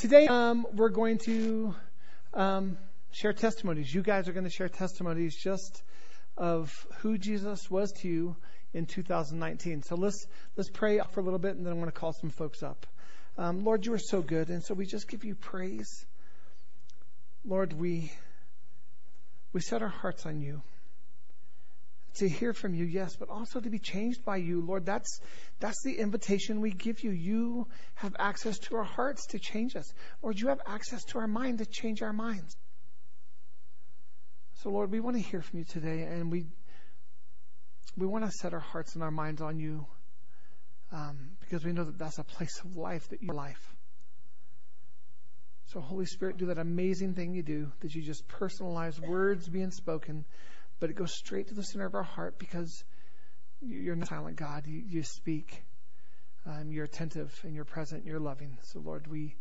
Today, um, we're going to um, share testimonies. You guys are going to share testimonies just of who Jesus was to you in 2019. So let's let's pray for a little bit, and then I'm going to call some folks up. Um, Lord, you are so good, and so we just give you praise. Lord, we we set our hearts on you to hear from you, yes, but also to be changed by you, Lord. That's that's the invitation we give you. You have access to our hearts to change us. Lord, you have access to our mind to change our minds. So, Lord, we want to hear from you today, and we we want to set our hearts and our minds on you um, because we know that that's a place of life, that your life. So, Holy Spirit, do that amazing thing you do, that you just personalize words being spoken but it goes straight to the center of our heart because you're not silent God. You, you speak. Um, you're attentive and you're present. And You're loving. So, Lord, we,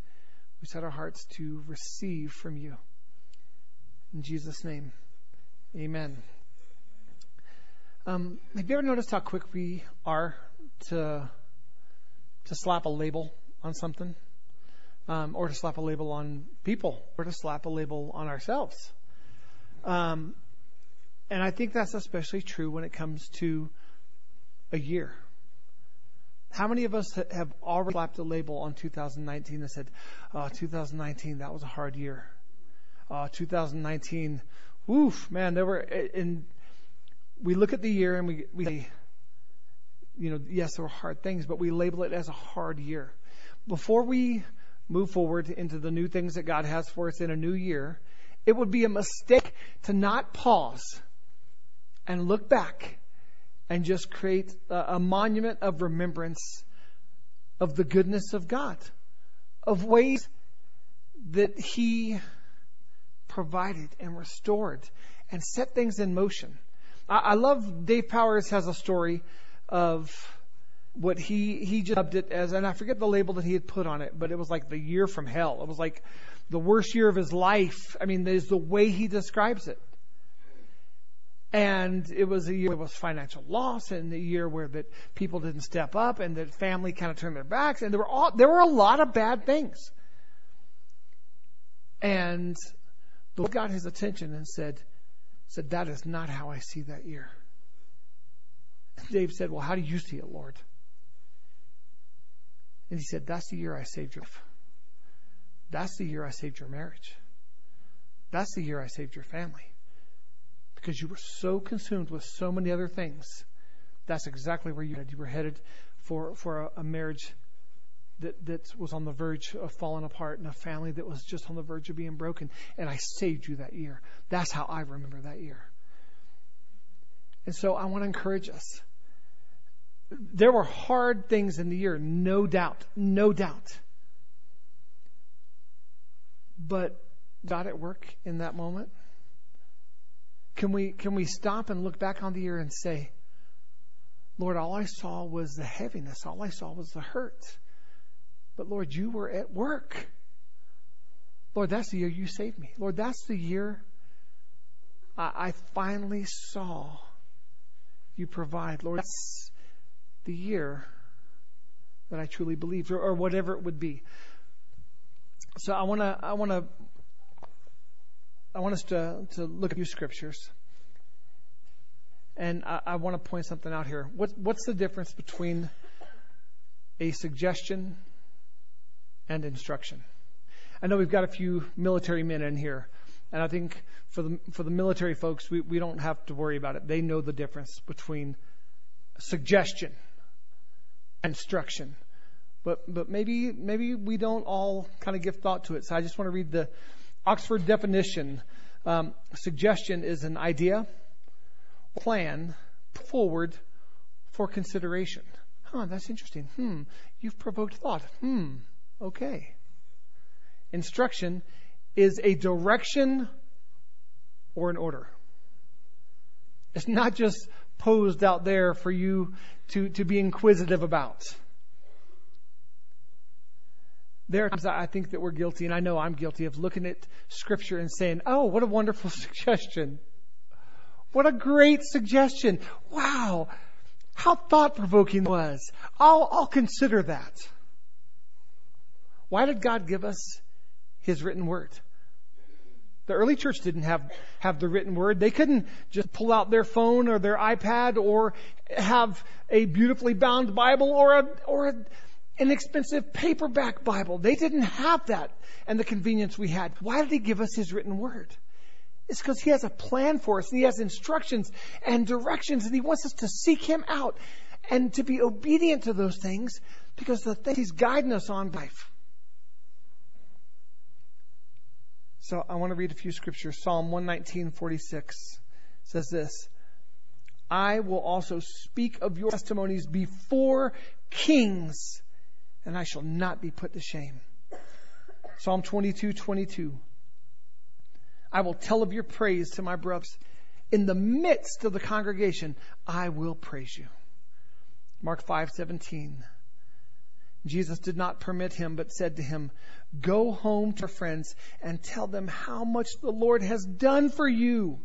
we set our hearts to receive from you. In Jesus' name, amen. Um, have you ever noticed how quick we are to to slap a label on something, um, or to slap a label on people, or to slap a label on ourselves? Um, and I think that's especially true when it comes to a year. How many of us have already slapped a label on 2019 and said, oh, 2019, that was a hard year. Uh, 2019, woof, man, there were, and we look at the year and we, we say, you know, yes, there were hard things, but we label it as a hard year. Before we move forward into the new things that God has for us in a new year, it would be a mistake to not pause and look back and just create a, a monument of remembrance of the goodness of God, of ways that He provided and restored and set things in motion. I, I love Dave Powers has a story of what he he just dubbed it as, and I forget the label that he had put on it, but it was like the year from hell. It was like the worst year of his life. I mean, there's the way he describes it. And it was a year where was financial loss and the year where that people didn't step up and that family kind of turned their backs and there were all, there were a lot of bad things. And the Lord got his attention and said, said, that is not how I see that year. And Dave said, well, how do you see it, Lord? And he said, that's the year I saved your. That's the year I saved your marriage. That's the year I saved your family because you were so consumed with so many other things. That's exactly where you headed. You were headed for, for a, a marriage that, that was on the verge of falling apart and a family that was just on the verge of being broken. And I saved you that year. That's how I remember that year. And so I want to encourage us. There were hard things in the year, no doubt, no doubt. But God at work in that moment. Can we, can we stop and look back on the year and say, Lord, all I saw was the heaviness. All I saw was the hurt. But Lord, you were at work. Lord, that's the year you saved me. Lord, that's the year I, I finally saw you provide. Lord, that's the year that I truly believed, or, or whatever it would be. So I want to, I want to I want us to, to look at a few scriptures. And I, I want to point something out here. What, what's the difference between a suggestion and instruction? I know we've got a few military men in here, and I think for the for the military folks, we, we don't have to worry about it. They know the difference between suggestion and instruction. But but maybe maybe we don't all kind of give thought to it. So I just want to read the Oxford definition um, suggestion is an idea, plan, forward for consideration. Huh, that's interesting. Hmm, you've provoked thought. Hmm, okay. Instruction is a direction or an order. It's not just posed out there for you to, to be inquisitive about. There are times I think that we're guilty, and I know I'm guilty of looking at Scripture and saying, oh, what a wonderful suggestion. What a great suggestion. Wow. How thought provoking was. I'll, I'll consider that. Why did God give us His written word. The early church didn't have, have the written word. They couldn't just pull out their phone or their iPad or have a beautifully bound Bible or a, or a, an expensive paperback Bible. They didn't have that and the convenience we had. Why did he give us his written word? It's because he has a plan for us and he has instructions and directions and he wants us to seek him out and to be obedient to those things because the things he's guiding us on life. So I want to read a few scriptures. Psalm 119:46 says this: I will also speak of your testimonies before kings, and I shall not be put to shame. Psalm 22:22 I will tell of your praise to my brothers. In the midst of the congregation, I will praise you. Mark 5:17 Jesus did not permit him, but said to him, Go home to your friends and tell them how much the Lord has done for you.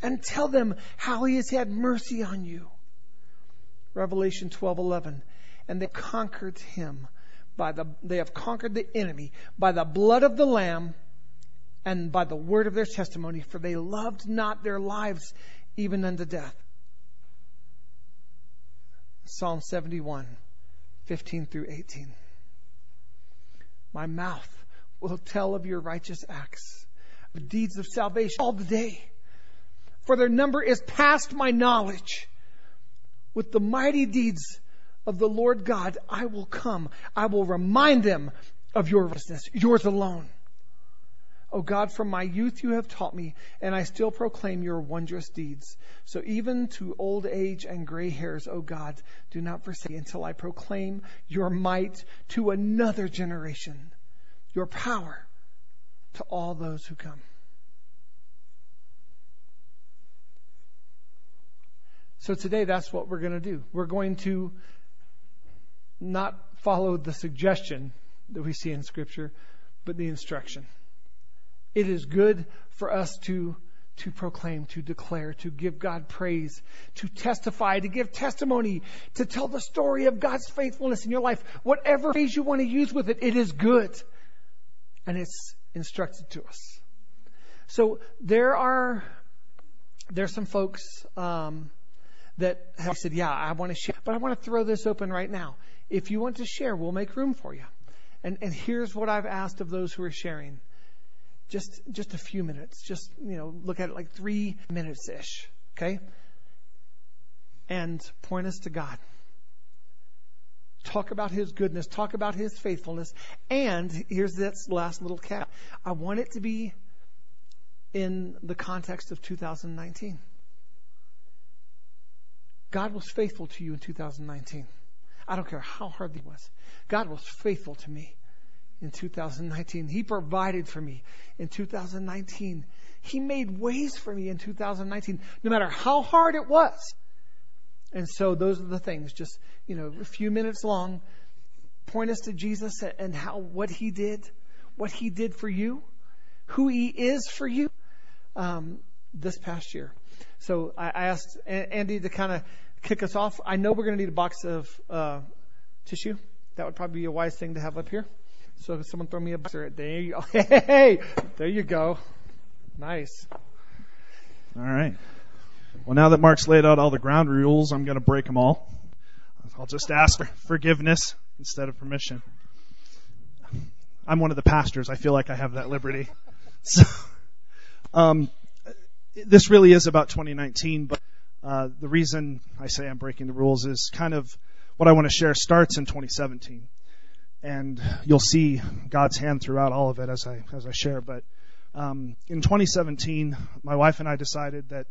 And tell them how he has had mercy on you. Revelation 12:11 And they conquered him by the they have conquered the enemy by the blood of the lamb and by the word of their testimony for they loved not their lives even unto death. Psalm 71 15 through 18. My mouth will tell of your righteous acts, the deeds of salvation all the day. For their number is past my knowledge. With the mighty deeds of the Lord God, I will come. I will remind them of your righteousness, yours alone. O God, from my youth you have taught me, and I still proclaim your wondrous deeds. So even to old age and gray hairs, O God, do not forsake until I proclaim your might to another generation, your power to all those who come. So today that's what we're going to do. We're going to not follow the suggestion that we see in Scripture, but the instruction. It is good for us to, to proclaim, to declare, to give God praise, to testify, to give testimony, to tell the story of God's faithfulness in your life. Whatever phrase you want to use with it, it is good. And it's instructed to us. So there are, there's some folks, um, that have said, yeah, I want to share, but I want to throw this open right now. If you want to share, we'll make room for you. And, and here's what I've asked of those who are sharing just just a few minutes. Just you know, look at it like three minutes ish. Okay, and point us to God. Talk about His goodness. Talk about His faithfulness. And here's this last little cap. I want it to be in the context of 2019. God was faithful to you in 2019. I don't care how hard it was. God was faithful to me in 2019. He provided for me in 2019. He made ways for me in 2019, no matter how hard it was. And so those are the things, just, you know, a few minutes long, point us to Jesus and how, what he did, what he did for you, who he is for you, um, this past year. So I, asked Andy to kind of kick us off. I know we're going to need a box of, uh, tissue. That would probably be a wise thing to have up here. So if someone throw me a box, There you go. Hey, there you go. Nice. All right. Well, now that Mark's laid out all the ground rules, I'm going to break them all. I'll just ask for forgiveness instead of permission. I'm one of the pastors. I feel like I have that liberty. So, um, this really is about 2019, but uh, the reason I say I'm breaking the rules is kind of what I want to share starts in 2017 and you'll see God's hand throughout all of it as I as I share. But um, in 2017, my wife and I decided that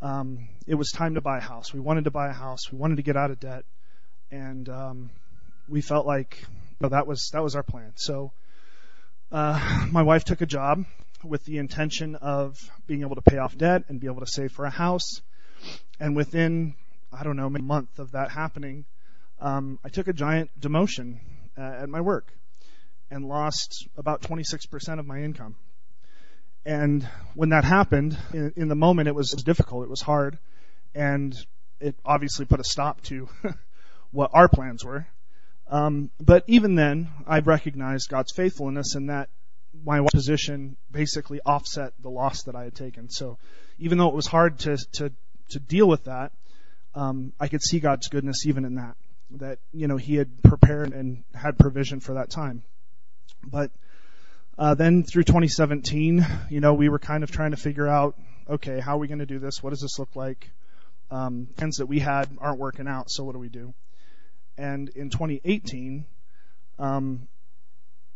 um, it was time to buy a house. We wanted to buy a house. We wanted to get out of debt, and um, we felt like you know, that was that was our plan. So uh, my wife took a job with the intention of being able to pay off debt and be able to save for a house. And within I don't know, a month of that happening, um, I took a giant demotion uh, at my work and lost about 26% of my income. And when that happened, in, in the moment, it was difficult. It was hard. And it obviously put a stop to what our plans were. Um, but even then, I recognized God's faithfulness in that my position basically offset the loss that I had taken. So even though it was hard to to to deal with that, um, I could see God's goodness even in that. That you know He had prepared and had provision for that time. But uh, then through 2017, you know, we were kind of trying to figure out, okay, how are we going to do this? What does this look like? Um, plans that we had aren't working out, so what do we do? And in 2018, um,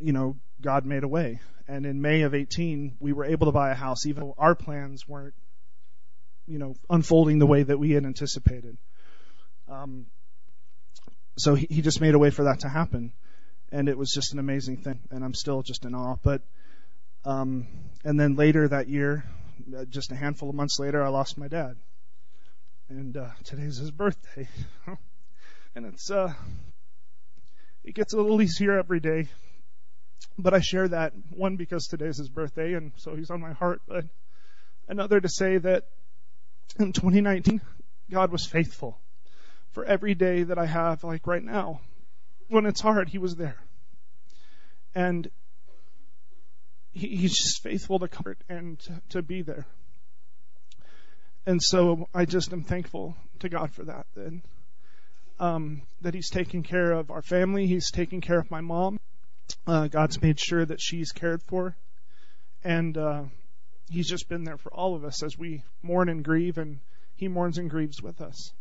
you know, God made a way. And in May of 18, we were able to buy a house, even though our plans weren't, you know, unfolding the way that we had anticipated. Um, so he, he just made a way for that to happen. And it was just an amazing thing. And I'm still just in awe. But, um, and then later that year, uh, just a handful of months later, I lost my dad. And, uh, today's his birthday. and it's, uh, it gets a little easier every day but I share that one because today's his birthday and so he's on my heart, but another to say that in 2019, God was faithful for every day that I have, like right now. When it's hard, He was there. And he, He's just faithful to comfort and to, to be there. And so I just am thankful to God for that. That, um, that He's taking care of our family. He's taking care of my mom. Uh, God's made sure that she's cared for, and uh, He's just been there for all of us as we mourn and grieve, and He mourns and grieves with us.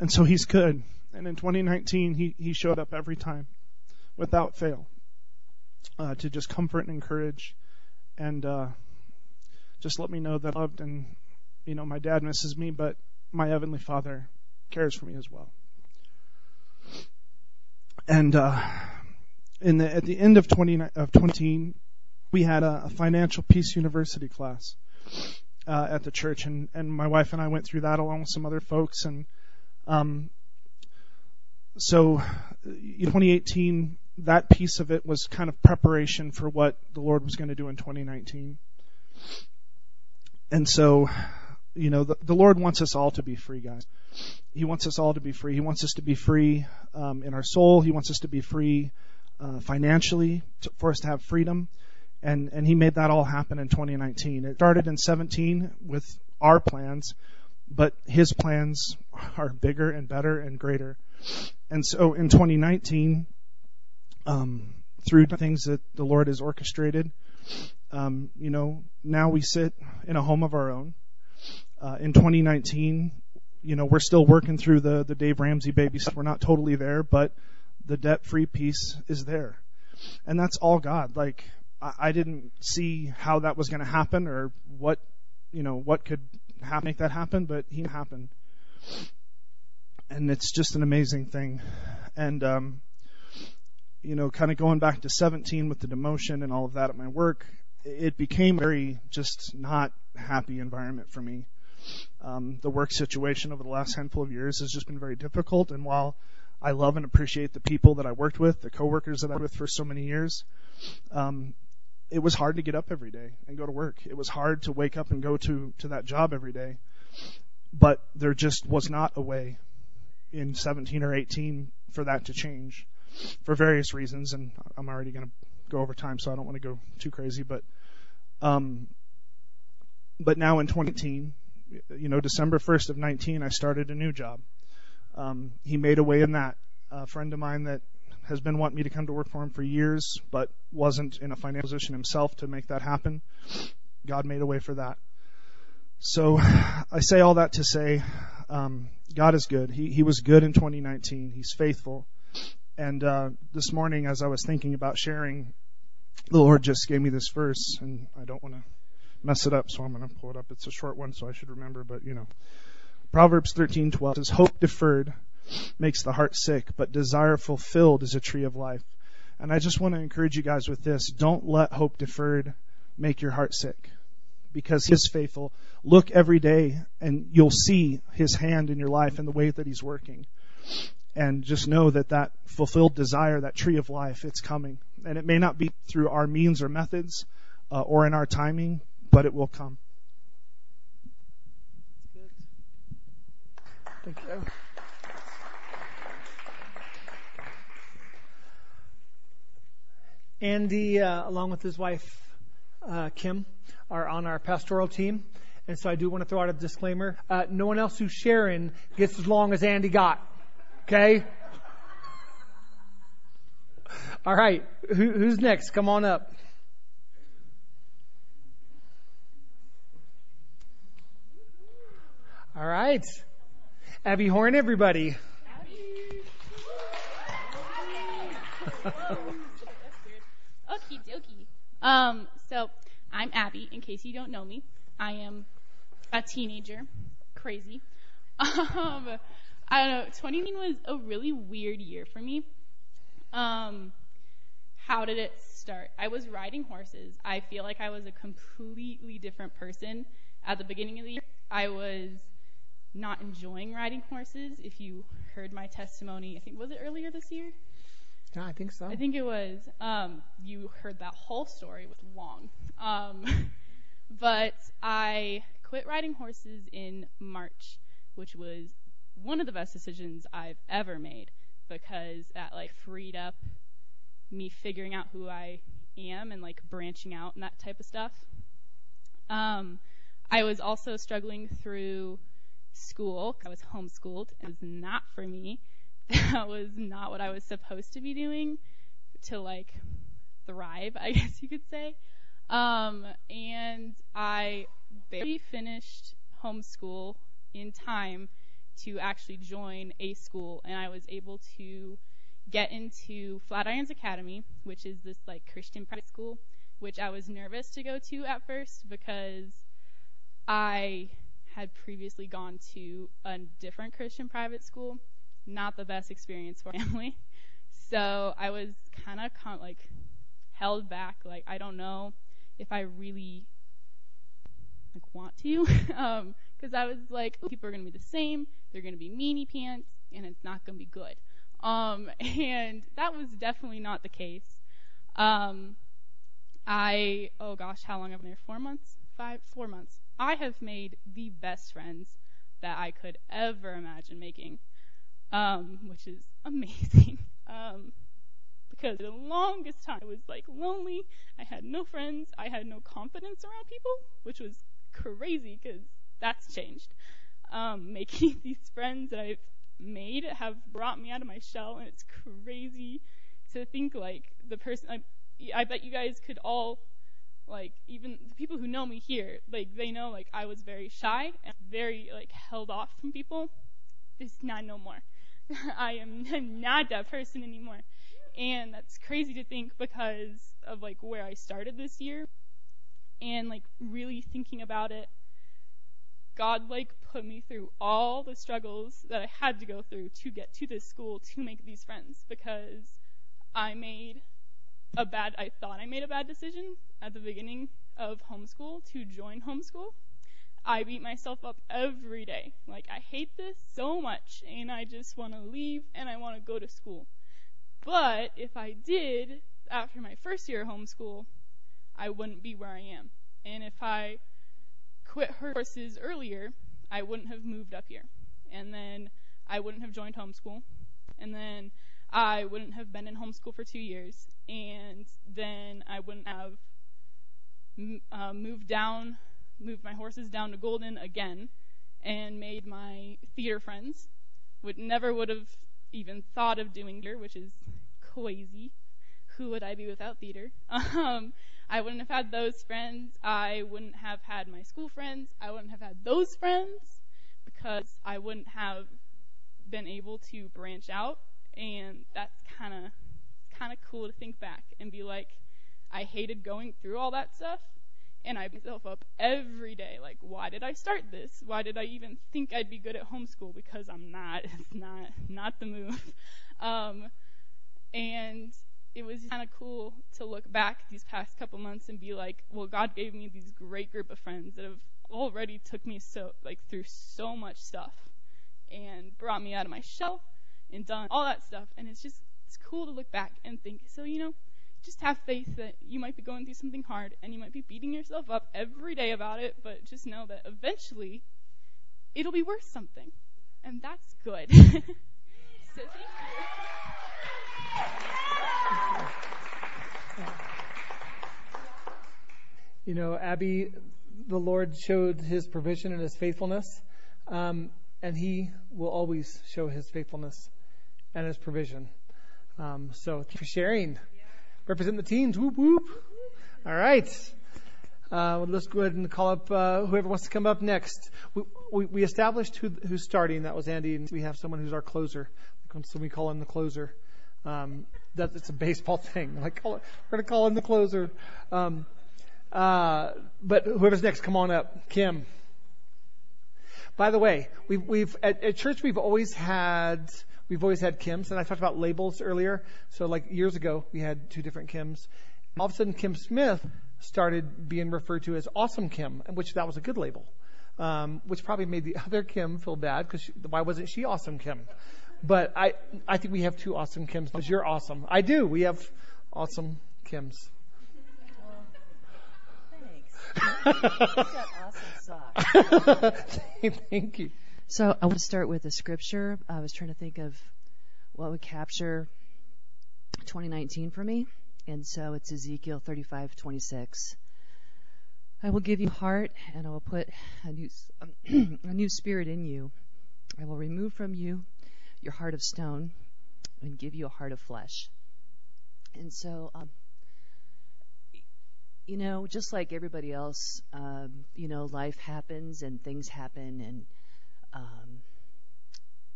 And so He's good. And in 2019, He He showed up every time, without fail, uh, to just comfort and encourage, and uh, just let me know that I loved and you know my dad misses me, but my heavenly Father cares for me as well. And uh, in the, at the end of 20 of 20, we had a, a financial peace university class uh, at the church, and and my wife and I went through that along with some other folks, and um, so in 2018, that piece of it was kind of preparation for what the Lord was going to do in 2019, and so you know the, the Lord wants us all to be free, guys. He wants us all to be free. He wants us to be free um, in our soul. He wants us to be free uh, financially to, for us to have freedom. And, and he made that all happen in 2019. It started in 17 with our plans, but his plans are bigger and better and greater. And so in 2019, um, through things that the Lord has orchestrated, um, you know, now we sit in a home of our own. Uh, in 2019, you know, we're still working through the, the Dave Ramsey baby. We're not totally there, but the debt free peace is there. And that's all God. Like, I, I didn't see how that was going to happen or what, you know, what could happen, make that happen, but He happened. And it's just an amazing thing. And, um, you know, kind of going back to 17 with the demotion and all of that at my work, it became very just not happy environment for me. Um, the work situation over the last handful of years has just been very difficult. And while I love and appreciate the people that I worked with, the coworkers that I worked with for so many years. Um, it was hard to get up every day and go to work. It was hard to wake up and go to, to that job every day. But there just was not a way in 17 or 18 for that to change for various reasons. And I'm already going to go over time, so I don't want to go too crazy. But, um, but now in 2018, you know, December 1st of 19, I started a new job. Um, he made a way in that. A friend of mine that has been wanting me to come to work for him for years, but wasn't in a financial position himself to make that happen. God made a way for that. So I say all that to say, um, God is good. He, he was good in 2019. He's faithful. And uh, this morning, as I was thinking about sharing, the Lord just gave me this verse, and I don't want to mess it up, so I'm going to pull it up. It's a short one, so I should remember, but you know. Proverbs 13:12 says, "Hope deferred makes the heart sick, but desire fulfilled is a tree of life." And I just want to encourage you guys with this: don't let hope deferred make your heart sick, because He is faithful. Look every day, and you'll see His hand in your life and the way that He's working. And just know that that fulfilled desire, that tree of life, it's coming. And it may not be through our means or methods uh, or in our timing, but it will come. Thank you. Andy, uh, along with his wife, uh, Kim, are on our pastoral team. And so I do want to throw out a disclaimer. Uh, no one else who's sharing gets as long as Andy got. Okay? All right. Who, who's next? Come on up. All right. Abby Horn, everybody. Okie dokie. Um, so I'm Abby, in case you don't know me. I am a teenager. Crazy. Um, I don't know, 2019 was a really weird year for me. Um, how did it start? I was riding horses. I feel like I was a completely different person at the beginning of the year. I was not enjoying riding horses. If you heard my testimony, I think was it earlier this year? Yeah, I think so. I think it was. Um, you heard that whole story with long. Um, but I quit riding horses in March, which was one of the best decisions I've ever made because that like freed up me figuring out who I am and like branching out and that type of stuff. Um, I was also struggling through school. I was homeschooled. It was not for me. That was not what I was supposed to be doing to like thrive, I guess you could say. Um, and I barely finished homeschool in time to actually join a school, and I was able to get into Flatirons Academy, which is this like Christian private school, which I was nervous to go to at first because I had previously gone to a different Christian private school. Not the best experience for family. So I was kind of con- like held back. Like I don't know if I really like want to, because um, I was like, people are gonna be the same. They're gonna be meanie pants, and it's not gonna be good. Um, and that was definitely not the case. Um, I oh gosh, how long have I been there? Four months? Five? Four months. I have made the best friends that I could ever imagine making, um, which is amazing. Um, because the longest time I was like lonely. I had no friends. I had no confidence around people, which was crazy because that's changed. Um, making these friends that I've made have brought me out of my shell, and it's crazy to think like the person. I, I bet you guys could all like even the people who know me here like they know like i was very shy and very like held off from people. It's not no more. I am i am not that person anymore. And that's crazy to think because of like where i started this year and like really thinking about it. God like put me through all the struggles that i had to go through to get to this school to make these friends because i made a bad I thought I made a bad decision at the beginning of homeschool to join homeschool. I beat myself up every day. Like I hate this so much and I just want to leave and I want to go to school. But if I did after my first year of homeschool, I wouldn't be where I am. And if I quit horses earlier, I wouldn't have moved up here. And then I wouldn't have joined homeschool. And then I wouldn't have been in homeschool for two years, and then I wouldn't have uh, moved down, moved my horses down to Golden again, and made my theater friends. Would never would have even thought of doing theater, which is crazy. Who would I be without theater? Um, I wouldn't have had those friends. I wouldn't have had my school friends. I wouldn't have had those friends because I wouldn't have been able to branch out and that's kind of kind of cool to think back and be like, I hated going through all that stuff, and I beat myself up every day. Like, why did I start this? Why did I even think I'd be good at homeschool? Because I'm not. It's not not the move. Um, and it was kind of cool to look back these past couple months and be like, well, God gave me these great group of friends that have already took me so like through so much stuff and brought me out of my shell and done all that stuff. And it's just it's cool to look back and think. So you know, just have faith that you might be going through something hard and you might be beating yourself up every day about it, but just know that eventually it'll be worth something, and that's good. so thank you. You know, Abby, the Lord showed his provision and his faithfulness, um, and he will always show his faithfulness and his provision. Um, so thank you for sharing. Represent the teams. Whoop, whoop. All right. Uh, well, let's go ahead and call up uh, whoever wants to come up next. We, we, we established who, who's starting. That was Andy, and we have someone who's our closer. So we call him the closer. Um, that it's a baseball thing. Like call it, we're gonna call him the closer. Um, uh, but whoever's next, come on up, Kim. By the way, we've, we've at, at church we've always had we've always had Kims, and I talked about labels earlier. So like years ago, we had two different Kims. All of a sudden, Kim Smith started being referred to as Awesome Kim, which that was a good label, um, which probably made the other Kim feel bad because why wasn't she Awesome Kim? But I I think we have two Awesome Kims because you're awesome. I do. We have awesome Kims. Thanks. Awesome socks. Thank you. So I want to start with a scripture. I was trying to think of what would capture 2019 for me, and so it's Ezekiel 35:26. I will give you heart, and I will put a new a new spirit in you. I will remove from you your heart of stone and give you a heart of flesh. And so, um, you know, just like everybody else, um, you know, life happens and things happen, and um,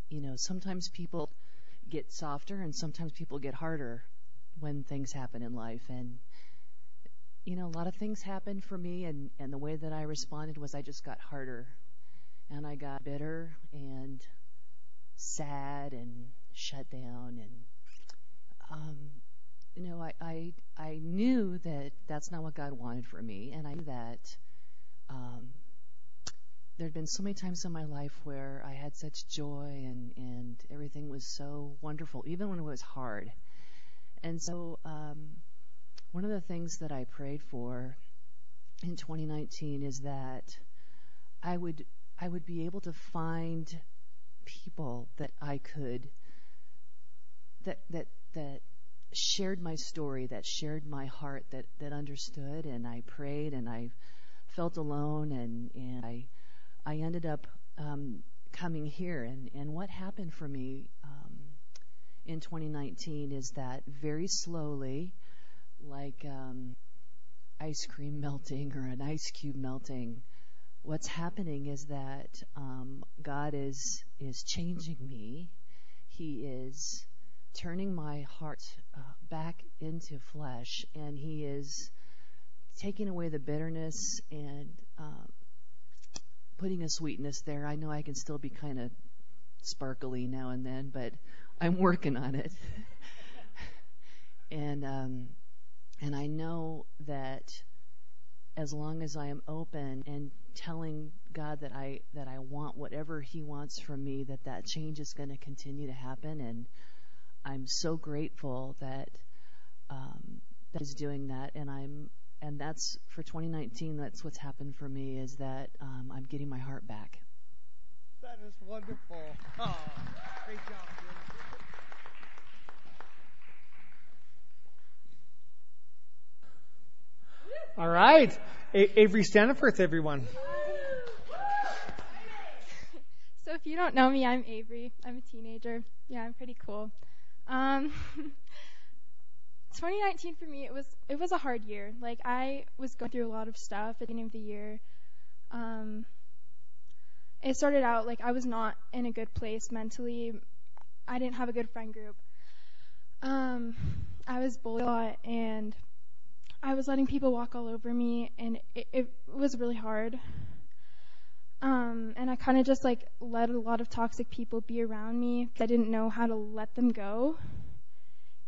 you know, sometimes people get softer and sometimes people get harder when things happen in life. And you know, a lot of things happened for me, and and the way that I responded was I just got harder, and I got bitter and sad and shut down and um, you know, I, I I knew that that's not what God wanted for me, and I knew that um, there had been so many times in my life where I had such joy and and everything was so wonderful, even when it was hard. And so, um, one of the things that I prayed for in 2019 is that I would I would be able to find people that I could that that that shared my story, that shared my heart, that, that understood, and I prayed and I felt alone, and, and I, I ended up um, coming here. And, and what happened for me um, in 2019 is that very slowly, like um, ice cream melting or an ice cube melting, what's happening is that um, God is is changing me. He is turning my heart uh, back into flesh, and He is taking away the bitterness and uh, putting a sweetness there. I know I can still be kind of sparkly now and then, but I'm working on it. and um, and I know that as long as I am open and telling God that I that I want whatever He wants from me, that that change is going to continue to happen, and I'm so grateful that um, that is doing that, and I'm and that's for 2019. That's what's happened for me is that um, I'm getting my heart back. That is wonderful. Oh, great job. All right. A- Avery Staniforth, everyone. So if you don't know me, I'm Avery. I'm a teenager. Yeah, I'm pretty cool. Um, 2019 for me, it was it was a hard year. Like I was going through a lot of stuff at the beginning of the year. Um, it started out like I was not in a good place mentally. I didn't have a good friend group. Um, I was bullied a lot, and I was letting people walk all over me, and it, it was really hard. Um, and I kind of just like let a lot of toxic people be around me I didn't know how to let them go,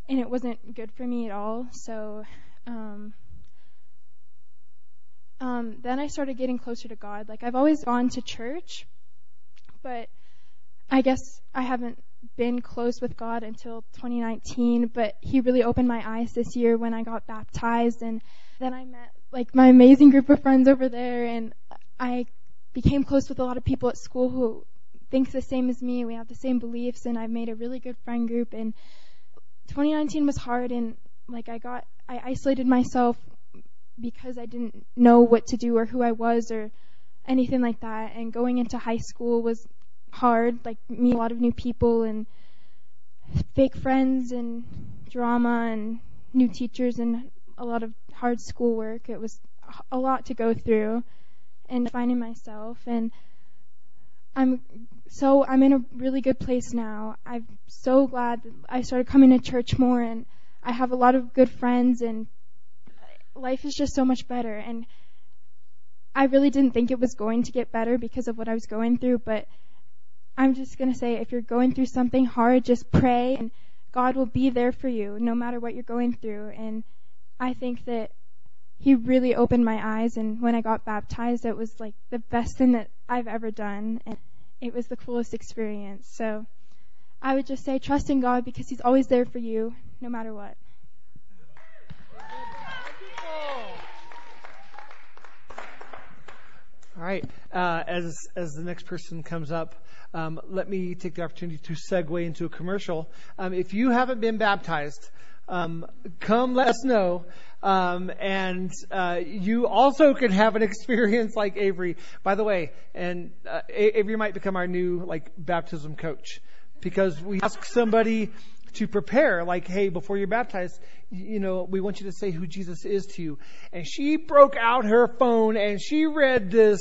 and it wasn't good for me at all. So, um, um, then I started getting closer to God. Like I've always gone to church, but I guess I haven't been close with God until 2019. But He really opened my eyes this year when I got baptized, and then I met like my amazing group of friends over there, and I became close with a lot of people at school who think the same as me. We have the same beliefs, and I've made a really good friend group. And 2019 was hard, and like I got, I isolated myself because I didn't know what to do or who I was or anything like that. And going into high school was hard, like meeting a lot of new people and fake friends and drama and new teachers and a lot of hard schoolwork. It was a lot to go through and finding myself and I'm so I'm in a really good place now. I'm so glad that I started coming to church more and I have a lot of good friends and life is just so much better and I really didn't think it was going to get better because of what I was going through, but I'm just going to say if you're going through something hard, just pray and God will be there for you no matter what you're going through. And I think that He really opened my eyes. And when I got baptized, it was like the best thing that I've ever done. And it was the coolest experience. So I would just say trust in God because He's always there for you no matter what. All right. Uh, as as the next person comes up, um, let me take the opportunity to segue into a commercial. Um, if you haven't been baptized, um, come let us know. Um, and uh, you also can have an experience like Avery. By the way, and uh, Avery might become our new like baptism coach because we ask somebody to prepare, like, hey, before you're baptized, you know, we want you to say who Jesus is to you. And she broke out her phone and she read this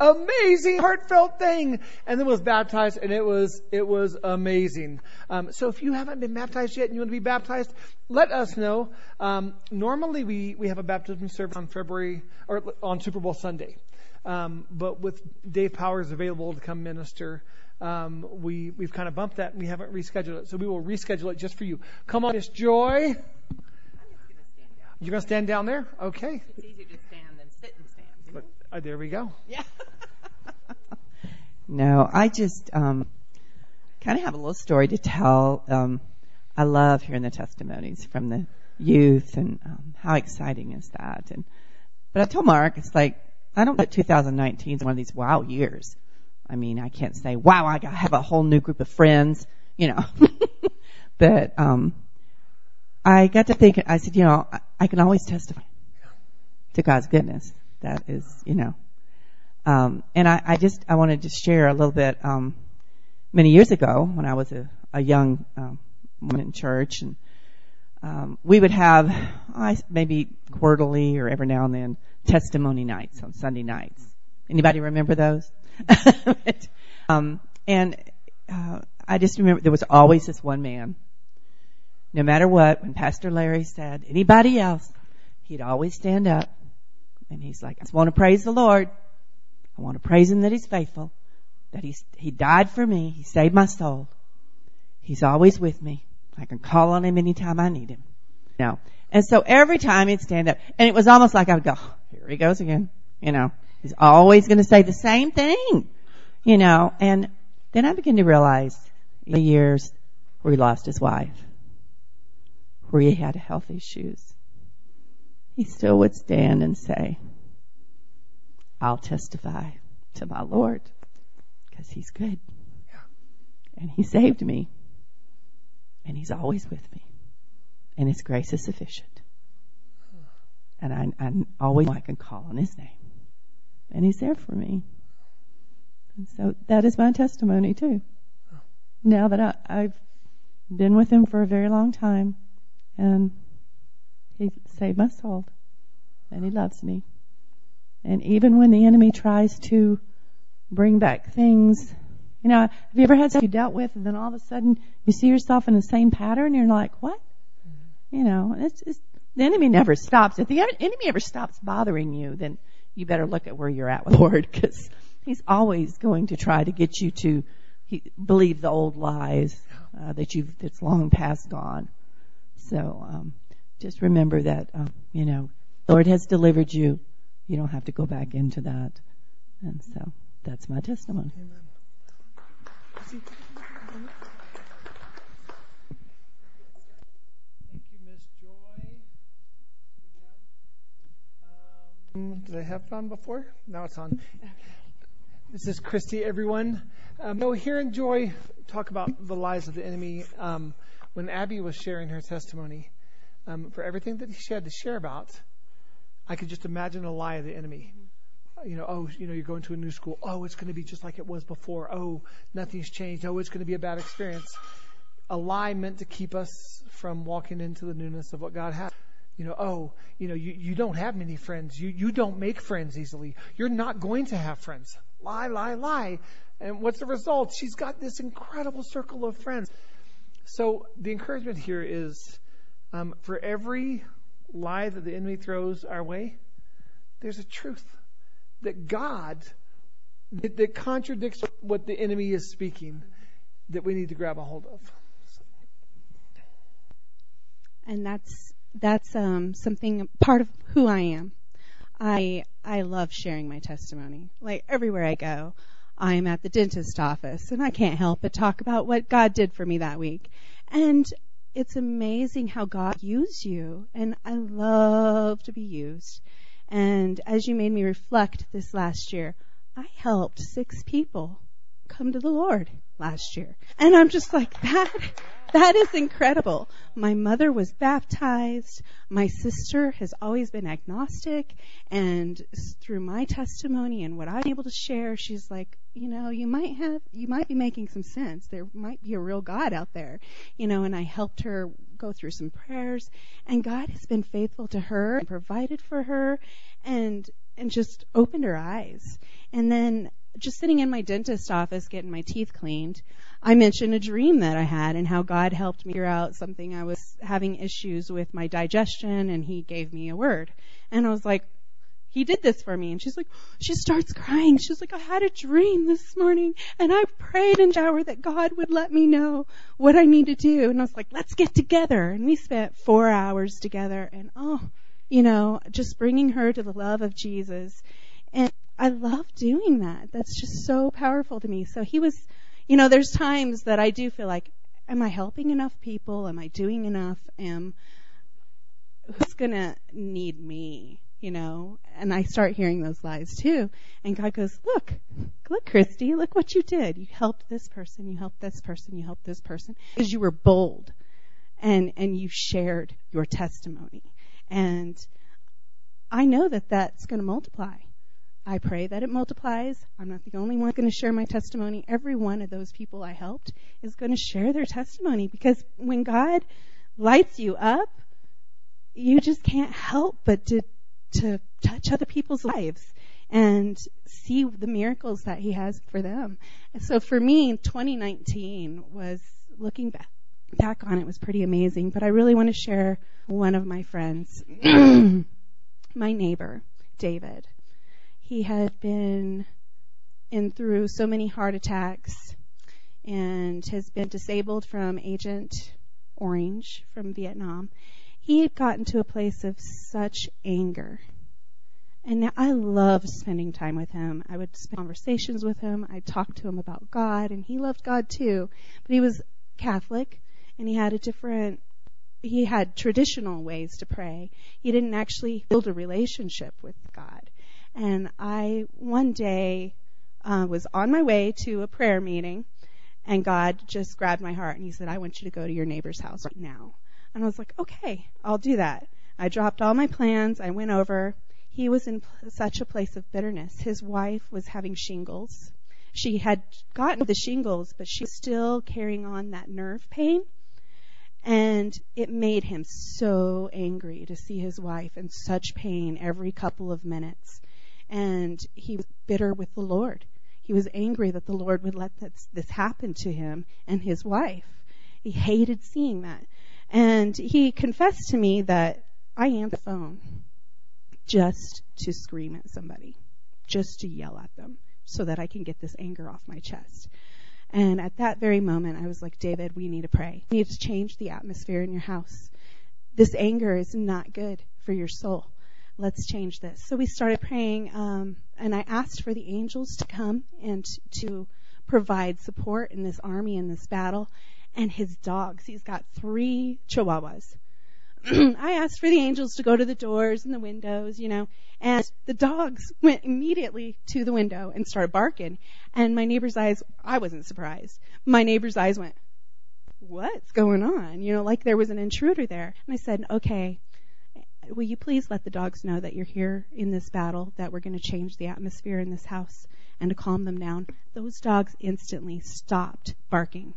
amazing heartfelt thing. And then was baptized and it was it was amazing. Um, so if you haven't been baptized yet and you want to be baptized let us know. Um, normally we we have a baptism service on february or on super bowl sunday. Um, but with dave powers available to come minister um, we we've kind of bumped that and we haven't rescheduled it. So we will reschedule it just for you. Come on miss joy. You're going to stand down. There? Okay it's easier to stand than sit and stand but, uh, there we go yeah no, I just um, kind of have a little story to tell. Um, I love hearing the testimonies from the youth, and um, how exciting is that? And but I told Mark, it's like I don't put 2019 is one of these wow years. I mean, I can't say wow, I have a whole new group of friends, you know. but um, I got to think. I said, you know, I can always testify to God's goodness. That is, you know, um, and I, I just I wanted to share a little bit. Um, many years ago, when I was a, a young um, woman in church, and um, we would have uh, maybe quarterly or every now and then testimony nights on Sunday nights. Anybody remember those? um, and uh, I just remember there was always this one man. No matter what, when Pastor Larry said anybody else, he'd always stand up and he's like, I just want to praise the Lord. I want to praise him that he's faithful, that he's, he died for me. He saved my soul. He's always with me. I can call on him anytime I need him. You know. and so every time he'd stand up, and it was almost like I would go, here he goes again. You know, he's always going to say the same thing. You know, and then I began to realize the years where he lost his wife, where he had health issues, he still would stand and say, I'll testify to my Lord because he's good. And he saved me. And he's always with me. And his grace is sufficient. And I, I always know I can call on his name. And he's there for me. And so that is my testimony too. Now that I, I've been with him for a very long time and he saved my soul and he loves me. And even when the enemy tries to bring back things, you know, have you ever had something you dealt with and then all of a sudden you see yourself in the same pattern and you're like, what? Mm-hmm. You know, it's, it's, the enemy never stops. If the enemy ever stops bothering you, then you better look at where you're at with the Lord because he's always going to try to get you to he, believe the old lies uh, that you've that's long past gone. So um, just remember that um, you know the Lord has delivered you you don't have to go back into that. And so that's my testimony. Amen. Thank you, Miss Joy. Um, did I have it on before? Now it's on. This is Christy, everyone. Um, no, hearing Joy talk about the lies of the enemy, um, when Abby was sharing her testimony, um, for everything that she had to share about, I could just imagine a lie of the enemy. You know, oh, you know, you're going to a new school. Oh, it's going to be just like it was before. Oh, nothing's changed. Oh, it's going to be a bad experience. A lie meant to keep us from walking into the newness of what God has. You know, oh, you know, you, you don't have many friends. You you don't make friends easily. You're not going to have friends. Lie, lie, lie. And what's the result? She's got this incredible circle of friends. So the encouragement here is um, for every lie that the enemy throws our way, there's a truth that God, that, that contradicts what the enemy is speaking, that we need to grab a hold of. And that's that's um, something part of who I am. I I love sharing my testimony. Like everywhere I go, I'm at the dentist office and I can't help but talk about what God did for me that week. And it's amazing how God used you and I love to be used. And as you made me reflect this last year, I helped six people come to the Lord last year. And I'm just like, that, that is incredible. My mother was baptized. My sister has always been agnostic. And through my testimony and what I'm able to share, she's like, you know, you might have, you might be making some sense. There might be a real God out there, you know, and I helped her go through some prayers and God has been faithful to her and provided for her and, and just opened her eyes. And then just sitting in my dentist office getting my teeth cleaned, I mentioned a dream that I had and how God helped me figure out something. I was having issues with my digestion and He gave me a word. And I was like, He did this for me. And she's like, she starts crying. She's like, I had a dream this morning and I prayed in shower that God would let me know what I need to do. And I was like, let's get together. And we spent four hours together and oh, you know, just bringing her to the love of Jesus. And I love doing that. That's just so powerful to me. So he was, you know, there's times that I do feel like, am I helping enough people? Am I doing enough? Am, who's gonna need me? You know, and I start hearing those lies too. And God goes, look, look, Christy, look what you did. You helped this person, you helped this person, you helped this person. Because you were bold and, and you shared your testimony. And I know that that's going to multiply. I pray that it multiplies. I'm not the only one going to share my testimony. Every one of those people I helped is going to share their testimony because when God lights you up, you just can't help but to to touch other people's lives and see the miracles that he has for them. And so for me, 2019 was looking back back on it was pretty amazing, but I really want to share one of my friends, my neighbor, David. He had been in through so many heart attacks and has been disabled from Agent Orange from Vietnam. He had gotten to a place of such anger. And now I love spending time with him. I would spend conversations with him. I'd talk to him about God, and he loved God too. But he was Catholic, and he had a different he had traditional ways to pray. He didn't actually build a relationship with God. And I one day uh, was on my way to a prayer meeting, and God just grabbed my heart and He said, "I want you to go to your neighbor's house right now." And I was like, "Okay, I'll do that." I dropped all my plans. I went over. He was in such a place of bitterness. His wife was having shingles. She had gotten the shingles, but she was still carrying on that nerve pain. And it made him so angry to see his wife in such pain every couple of minutes and he was bitter with the Lord. He was angry that the Lord would let this, this happen to him and his wife. He hated seeing that. And he confessed to me that I am the phone just to scream at somebody, just to yell at them so that I can get this anger off my chest. And at that very moment, I was like, David, we need to pray. We need to change the atmosphere in your house. This anger is not good for your soul let's change this. So we started praying, um, and I asked for the angels to come and to provide support in this army in this battle. And his dogs, he's got three chihuahuas. I asked for the angels to go to the doors and the windows, you know, and the dogs went immediately to the window and started barking. And my neighbor's eyes, I wasn't surprised. My neighbor's eyes went, what's going on? You know, like there was an intruder there. And I said, okay, will you please let the dogs know that you're here in this battle, that we're going to change the atmosphere in this house and to calm them down? Those dogs instantly stopped barking.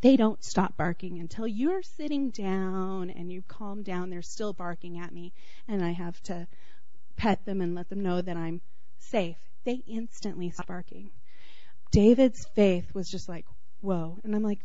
They don't stop barking until you're sitting down and you've calmed down. They're still barking at me, and I have to pet them and let them know that I'm safe. They instantly stop barking. David's faith was just like, whoa. And I'm like,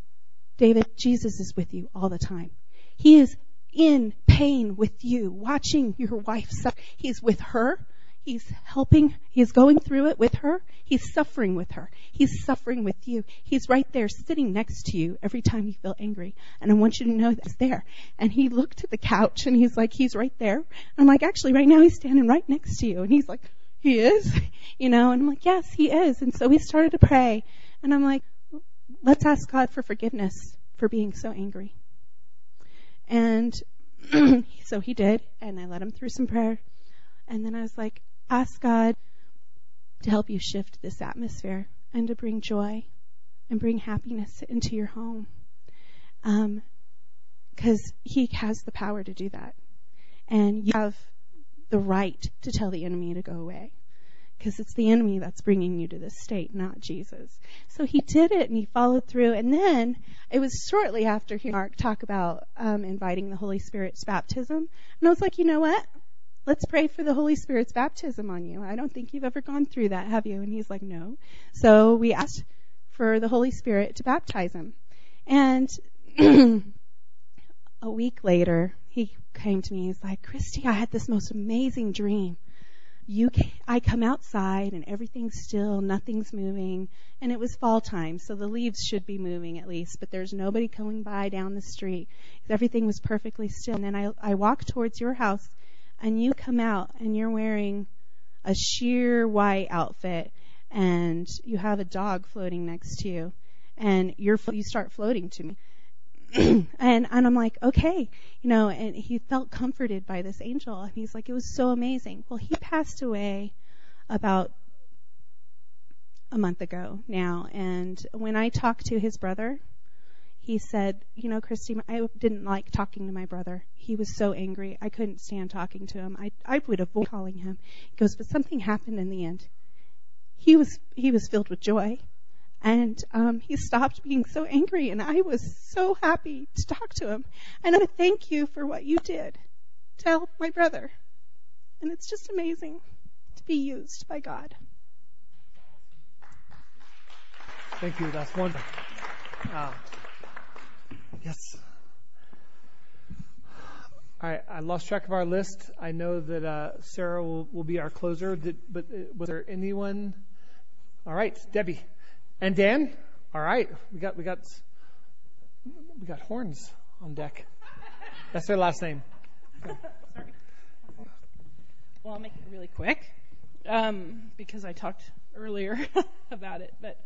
David, Jesus is with you all the time. He is in pain with you, watching your wife suffer. He's with her. He's helping. He's going through it with her. He's suffering with her. He's suffering with you. He's right there sitting next to you every time you feel angry. And I want you to know that's there. And he looked at the couch and he's like, he's right there. I'm like, actually right now he's standing right next to you. And he's like, he is? You know, and I'm like, yes, he is. And so we started to pray. And I'm like, let's ask God for forgiveness for being so angry. And so he did, and I led him through some prayer. And then I was like, ask God to help you shift this atmosphere and to bring joy and bring happiness into your home. Um, Because he has the power to do that. And you have the right to tell the enemy to go away because it's the enemy that's bringing you to this state, not Jesus. So he did it and he followed through. And then it was shortly after hearing Mark talk about um, inviting the Holy Spirit's baptism. And I was like, you know what? Let's pray for the Holy Spirit's baptism on you. I don't think you've ever gone through that, have you? And he's like, no. So we asked for the Holy Spirit to baptize him. And a week later, he came to me. He's like, Christy, I had this most amazing dream you I come outside and everything's still, nothing's moving, and it was fall time, so the leaves should be moving at least, but there's nobody coming by down the street. Everything was perfectly still. And then I I walk towards your house and you come out and you're wearing a sheer white outfit and you have a dog floating next to you and you're you start floating to me. and and I'm like, okay, you know, and he felt comforted by this angel, and he's like, it was so amazing. Well, he passed away about a month ago now, and when I talked to his brother, he said, you know, Christy, I didn't like talking to my brother. He was so angry. I couldn't stand talking to him. I I would avoid calling him. He goes, but something happened in the end. He was he was filled with joy and um, he stopped being so angry, and I was so happy to talk to him. And I thank you for what you did to help my brother. And it's just amazing to be used by God. Thank you. That's wonderful. Uh, yes. All right. I lost track of our list. I know that uh, Sarah will, will be our closer. Did, but uh, was there anyone? All right, Debbie. And Dan? All right. We got we got we got horns on deck. That's their last name. Well, I'll make it really quick um, because I talked earlier about it. But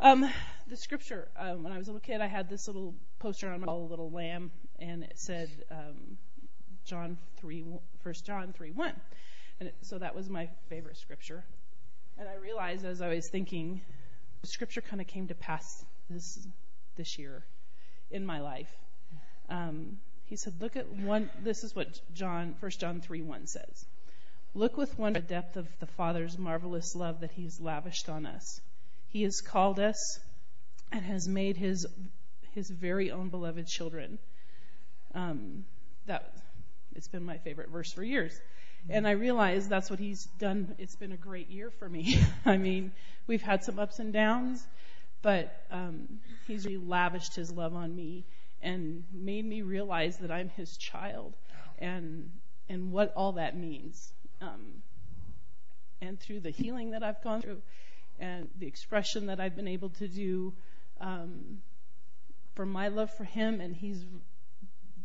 um, the scripture, um, when I was a little kid, I had this little poster on my wall, a little lamb, and it said um, John three, First John three one, and it, so that was my favorite scripture. And I realized as I was thinking scripture kind of came to pass this this year in my life. Um, he said, "Look at one." This is what John, First John three one says. Look with wonder the depth of the Father's marvelous love that He has lavished on us. He has called us and has made His His very own beloved children. Um, that it's been my favorite verse for years. And I realize that's what he's done. It's been a great year for me. I mean, we've had some ups and downs, but um, he's really lavished his love on me and made me realize that I'm his child and and what all that means. Um, and through the healing that I've gone through and the expression that I've been able to do um, for my love for him, and he's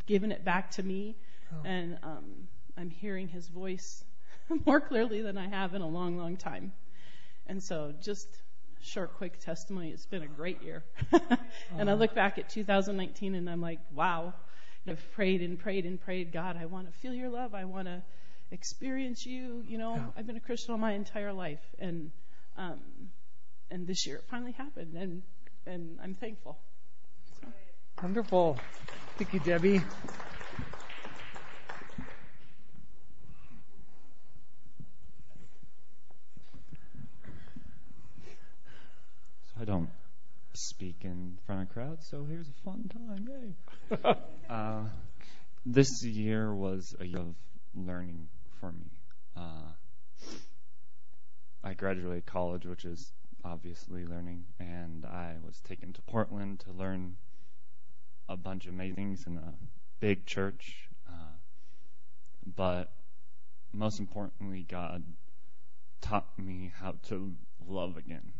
given it back to me. Oh. And um, I'm hearing his voice more clearly than I have in a long, long time. And so, just short, quick testimony. It's been a great year. and I look back at 2019 and I'm like, wow. I've prayed and prayed and prayed, God, I want to feel your love. I want to experience you. You know, yeah. I've been a Christian all my entire life, and um, and this year it finally happened, and and I'm thankful. So. Wonderful. Thank you, Debbie. Speak in front of crowds, so here's a fun time. Yay! uh, this year was a year of learning for me. Uh, I graduated college, which is obviously learning, and I was taken to Portland to learn a bunch of amazing things in a big church. Uh, but most importantly, God taught me how to love again,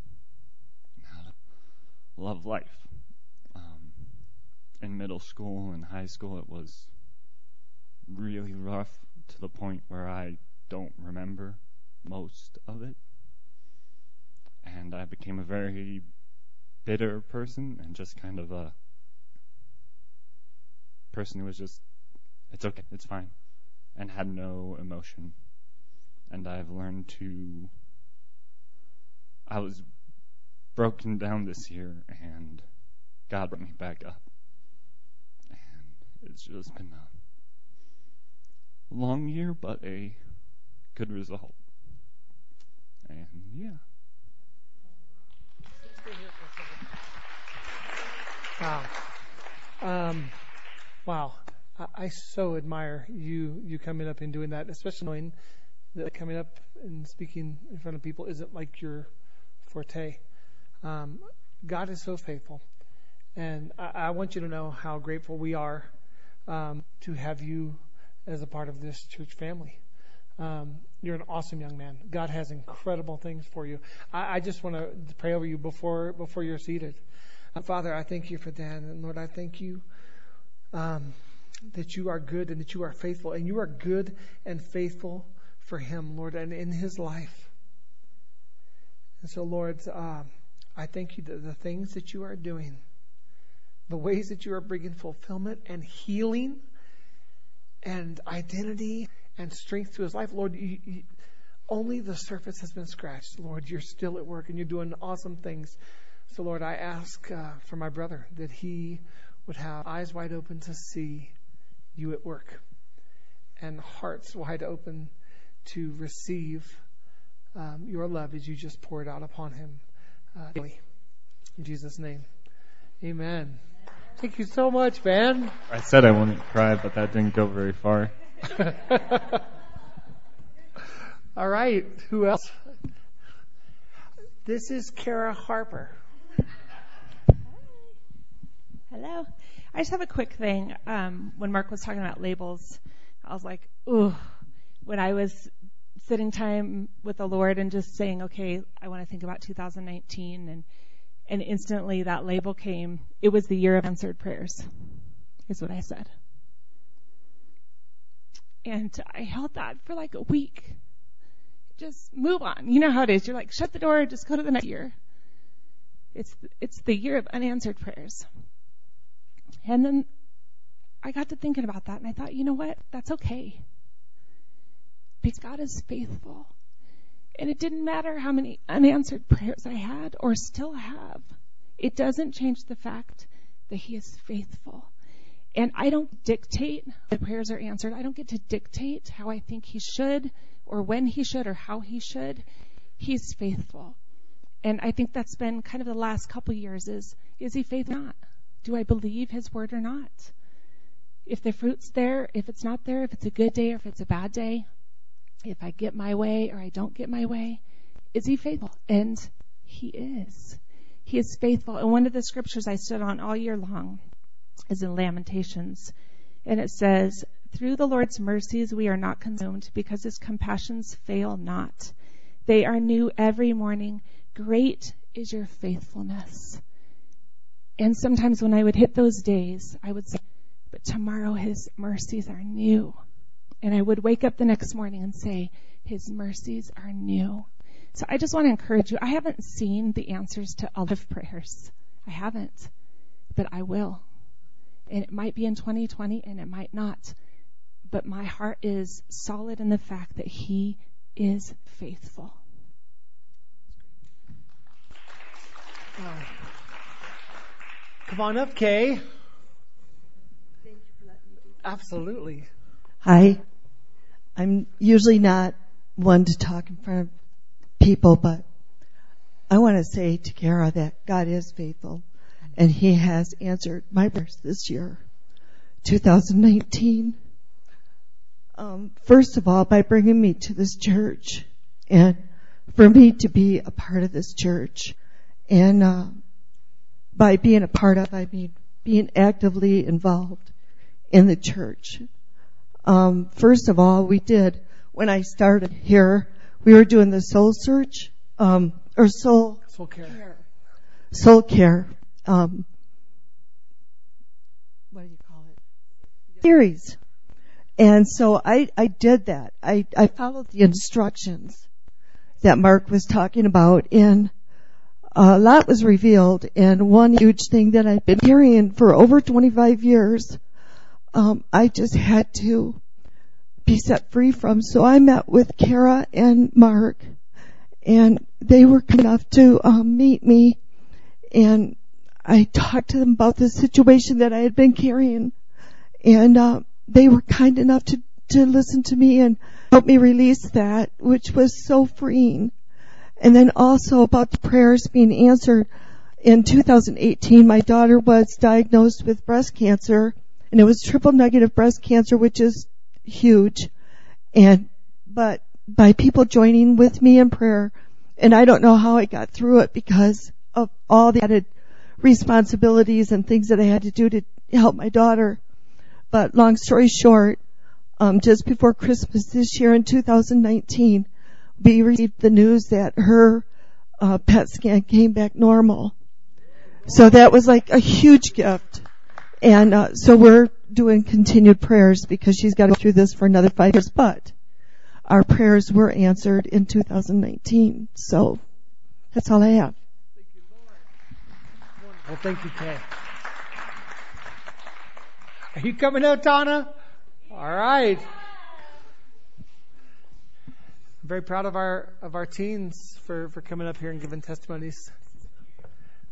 love life. Um, in middle school and high school, it was really rough to the point where I don't remember most of it. And I became a very bitter person and just kind of a person who was just, it's okay, it's fine, and had no emotion. And I've learned to, I was broken down this year, and God brought me back up. And it's just been a long year, but a good result. And yeah. Wow. Um, wow. I, I so admire you you coming up and doing that, especially knowing that coming up and speaking in front of people isn't like your forte. Um, God is so faithful. And I, I, want you to know how grateful we are um, to have you as a part of this church family. Um, you're an awesome young man. God has incredible things for you. I, I just want to pray over you before before you're seated. Uh, Father, I thank you for Dan, and Lord, I thank you um, that you are good and that you are faithful, and you are good and faithful for him, Lord, and in his life. And so, Lord, uh, I thank you that the things that you are doing, the ways that you are bringing fulfillment and healing and identity and strength to his life. Lord, you, you, only the surface has been scratched. Lord, you're still at work and you're doing awesome things. So, Lord, I ask uh, for my brother that he would have eyes wide open to see you at work and hearts wide open to receive um, your love as you just poured out upon him. Uh, in Jesus' name, amen. Thank you so much, man. I said I wouldn't cry, but that didn't go very far. All right, who else? This is Kara Harper. Hello. I just have a quick thing. Um, when Mark was talking about labels, I was like, ooh, when I was sitting time with the Lord and just saying, okay, I want to think about 2019 and and instantly that label came. It was the year of answered prayers, is what I said. And I held that for like a week. Just move on. You know how it is. You're like, shut the door, just go to the next year. It's, it's the year of unanswered prayers. And then I got to thinking about that and I thought, you know what? That's okay. Because God is faithful. And it didn't matter how many unanswered prayers I had or still have. It doesn't change the fact that He is faithful. And I don't dictate the prayers are answered. I don't get to dictate how I think He should or when He should or how He should. He's faithful. And I think that's been kind of the last couple years is, is He faithful or not? Do I believe His word or not? If the fruit's there, if it's not there, if it's a good day or if it's a bad day, if I get my way or I don't get my way, is he faithful? And he is. He is faithful. And one of the scriptures I stood on all year long is in Lamentations. And it says, Through the Lord's mercies we are not consumed because his compassions fail not. They are new every morning. Great is your faithfulness. And sometimes when I would hit those days, I would say, But tomorrow his mercies are new. And I would wake up the next morning and say, His mercies are new. So I just want to encourage you. I haven't seen the answers to all of prayers. I haven't. But I will. And it might be in 2020 and it might not. But my heart is solid in the fact that He is faithful. Come on up, Kay. Absolutely. Hi. I'm usually not one to talk in front of people, but I want to say to Kara that God is faithful. and He has answered my prayers this year, 2019. Um, first of all, by bringing me to this church, and for me to be a part of this church, and uh, by being a part of, I mean being actively involved in the church. Um, first of all, we did when I started here. We were doing the soul search, um, or soul Soul care. soul care. Um, what do you call it? Series. And so I, I did that. I, I followed the instructions that Mark was talking about and a lot was revealed and one huge thing that I've been hearing for over 25 years, um, I just had to be set free from. So I met with Kara and Mark and they were kind enough to um, meet me. And I talked to them about the situation that I had been carrying. And uh, they were kind enough to to listen to me and help me release that which was so freeing. And then also about the prayers being answered. In 2018 my daughter was diagnosed with breast cancer and it was triple negative breast cancer which is huge and but by people joining with me in prayer and I don't know how I got through it because of all the added responsibilities and things that I had to do to help my daughter. But long story short, um, just before Christmas this year in 2019, we received the news that her uh, PET scan came back normal. So that was like a huge gift. And uh, so we're doing continued prayers because she's got to go through this for another five years. But our prayers were answered in 2019. So that's all I have. Well, thank you, Kay. Are you coming out, Donna? All right. I'm very proud of our of our teens for, for coming up here and giving testimonies.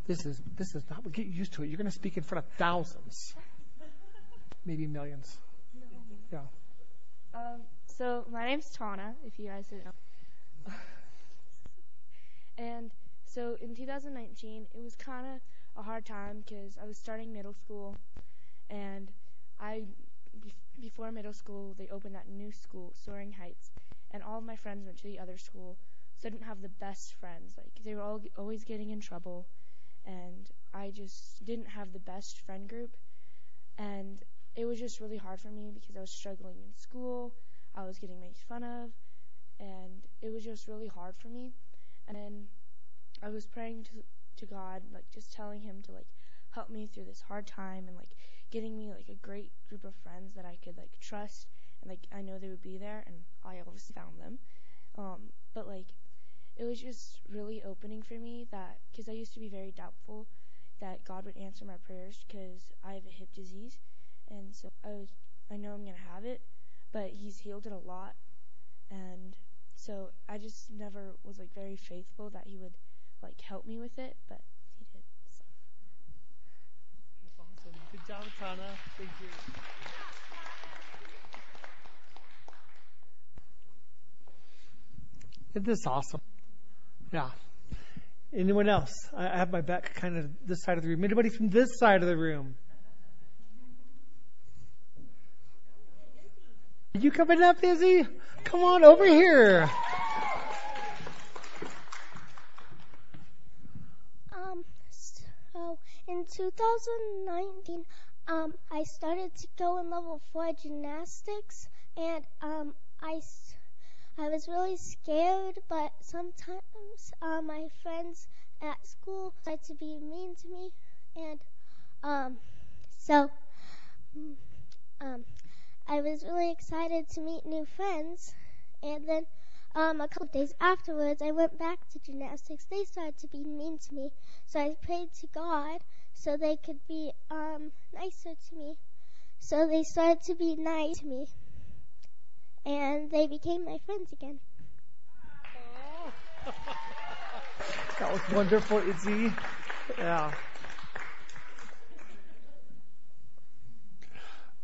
This is this is not get used to it. You're going to speak in front of thousands, maybe millions. Yeah. Um, so my name's Tana, if you guys didn't know. and so in 2019, it was kind of a hard time because I was starting middle school, and I be- before middle school they opened that new school, Soaring Heights, and all of my friends went to the other school, so I didn't have the best friends. Like they were all always getting in trouble, and I just didn't have the best friend group, and it was just really hard for me because I was struggling in school. I was getting made fun of, and it was just really hard for me. And then I was praying to to God, like just telling Him to like help me through this hard time, and like getting me like a great group of friends that I could like trust, and like I know they would be there, and I obviously found them. Um, but like it was just really opening for me that because I used to be very doubtful that God would answer my prayers because I have a hip disease, and so I was I know I'm gonna have it, but He's healed it a lot, and so I just never was like very faithful that He would like help me with it, but He did. So. That's awesome. Good job, Tana. Thank you. Isn't this awesome? Yeah. Anyone else? I I have my back kind of this side of the room. Anybody from this side of the room? Are you coming up, Izzy? Come on over here. Um, so in 2019, um, I started to go in level four gymnastics, and um, I, s- I was really scared, but sometimes uh, my friends at school tried to be mean to me, and um, so mm, um, I was really excited to meet new friends, and then um, a couple of days afterwards, I went back to gymnastics. They started to be mean to me, so I prayed to God so they could be um, nicer to me. So they started to be nice to me, and they became my friends again. That was wonderful, Izzy. Yeah.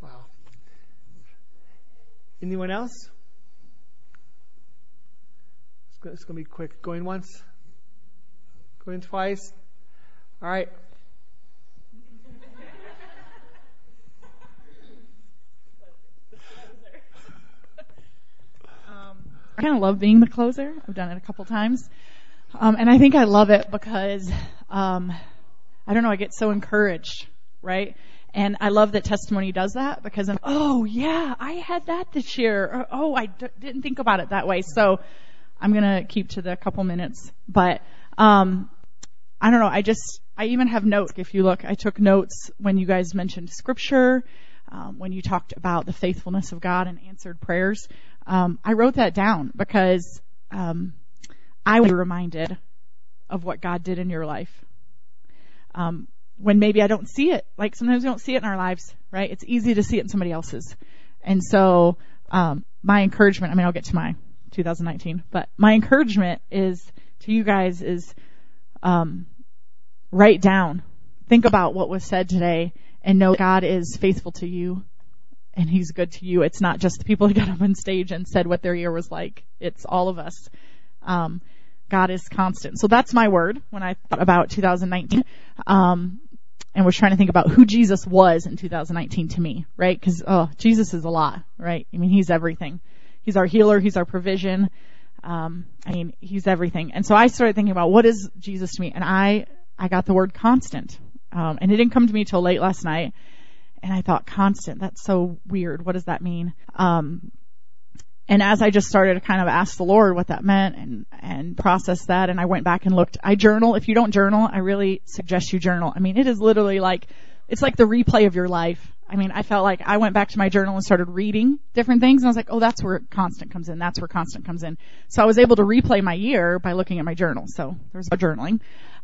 Wow. Anyone else? It's It's going to be quick. Going once? Going twice? All right. I kind of love being the closer. I've done it a couple times. Um, and I think I love it because, um, I don't know, I get so encouraged, right? And I love that testimony does that because I'm, oh yeah, I had that this year. Or, oh, I d- didn't think about it that way. So I'm going to keep to the couple minutes, but, um, I don't know. I just, I even have notes. If you look, I took notes when you guys mentioned scripture, um, when you talked about the faithfulness of God and answered prayers. Um, I wrote that down because, um, I was reminded of what God did in your life. Um, when maybe I don't see it, like sometimes we don't see it in our lives, right? It's easy to see it in somebody else's. And so, um, my encouragement, I mean, I'll get to my 2019, but my encouragement is to you guys is, um, write down, think about what was said today and know God is faithful to you and he's good to you. It's not just the people who got up on stage and said what their year was like. It's all of us. Um, God is constant. So that's my word when I thought about 2019. Um, and was trying to think about who Jesus was in 2019 to me, right? Cause, oh, Jesus is a lot, right? I mean, he's everything. He's our healer. He's our provision. Um, I mean, he's everything. And so I started thinking about what is Jesus to me? And I, I got the word constant. Um, and it didn't come to me till late last night. And I thought, constant, that's so weird. What does that mean? Um, and as I just started to kind of ask the Lord what that meant and, and process that, and I went back and looked, I journal. If you don't journal, I really suggest you journal. I mean, it is literally like, it's like the replay of your life. I mean, I felt like I went back to my journal and started reading different things and I was like, oh, that's where constant comes in. That's where constant comes in. So I was able to replay my year by looking at my journal. So there's a journaling.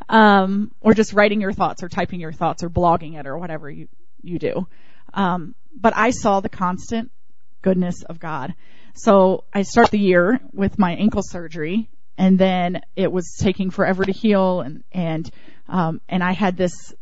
Um, or just writing your thoughts or typing your thoughts or blogging it or whatever you, you do. Um, but I saw the constant goodness of God. So I start the year with my ankle surgery and then it was taking forever to heal and, and, um, and I had this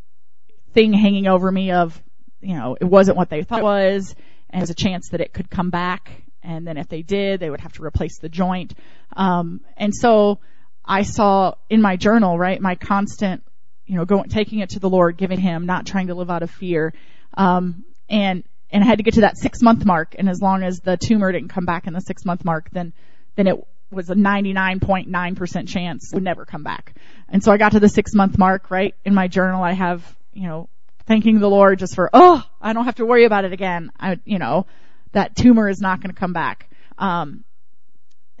thing hanging over me of, you know, it wasn't what they thought it was and there's a chance that it could come back. And then if they did, they would have to replace the joint. Um, and so I saw in my journal, right, my constant, you know, going, taking it to the Lord, giving Him, not trying to live out of fear. Um, and and I had to get to that six month mark. And as long as the tumor didn't come back in the six month mark, then, then it was a 99.9% chance would never come back. And so I got to the six month mark, right? In my journal, I have, you know, thanking the Lord just for, oh, I don't have to worry about it again. I, you know, that tumor is not going to come back. Um,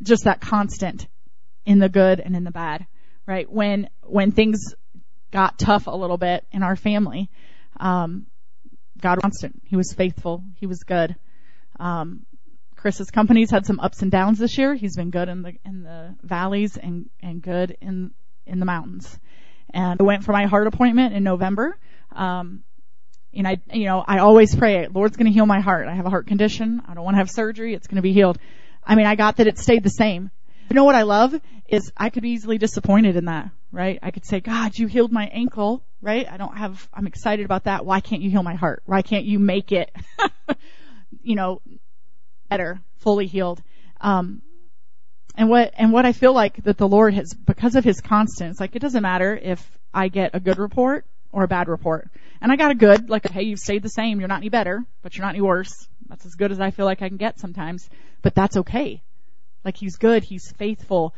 just that constant in the good and in the bad, right? When, when things got tough a little bit in our family, um, God constant. He was faithful. He was good. Um, Chris's company's had some ups and downs this year. He's been good in the in the valleys and and good in in the mountains. And I went for my heart appointment in November. Um, and I, you know, I always pray, Lord's going to heal my heart. I have a heart condition. I don't want to have surgery. It's going to be healed. I mean, I got that it stayed the same. You know what I love is I could be easily disappointed in that, right? I could say, God, you healed my ankle, right? I don't have, I'm excited about that. Why can't you heal my heart? Why can't you make it, you know, better, fully healed? Um, and what, and what I feel like that the Lord has, because of his constants, like it doesn't matter if I get a good report or a bad report. And I got a good, like, hey, you've stayed the same. You're not any better, but you're not any worse. That's as good as I feel like I can get sometimes, but that's okay. Like he's good, he's faithful.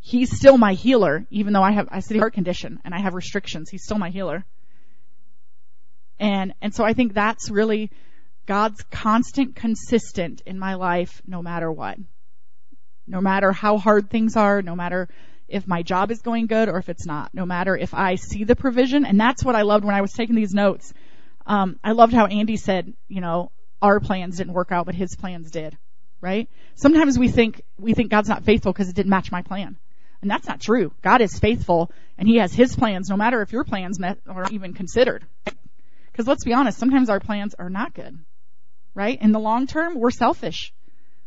He's still my healer, even though I have, I see heart condition and I have restrictions. He's still my healer. And, and so I think that's really God's constant, consistent in my life, no matter what. No matter how hard things are, no matter if my job is going good or if it's not, no matter if I see the provision. And that's what I loved when I was taking these notes. Um, I loved how Andy said, you know, our plans didn't work out, but his plans did right? Sometimes we think, we think God's not faithful because it didn't match my plan. And that's not true. God is faithful and He has His plans no matter if your plans or even considered. Because let's be honest, sometimes our plans are not good. Right? In the long term, we're selfish.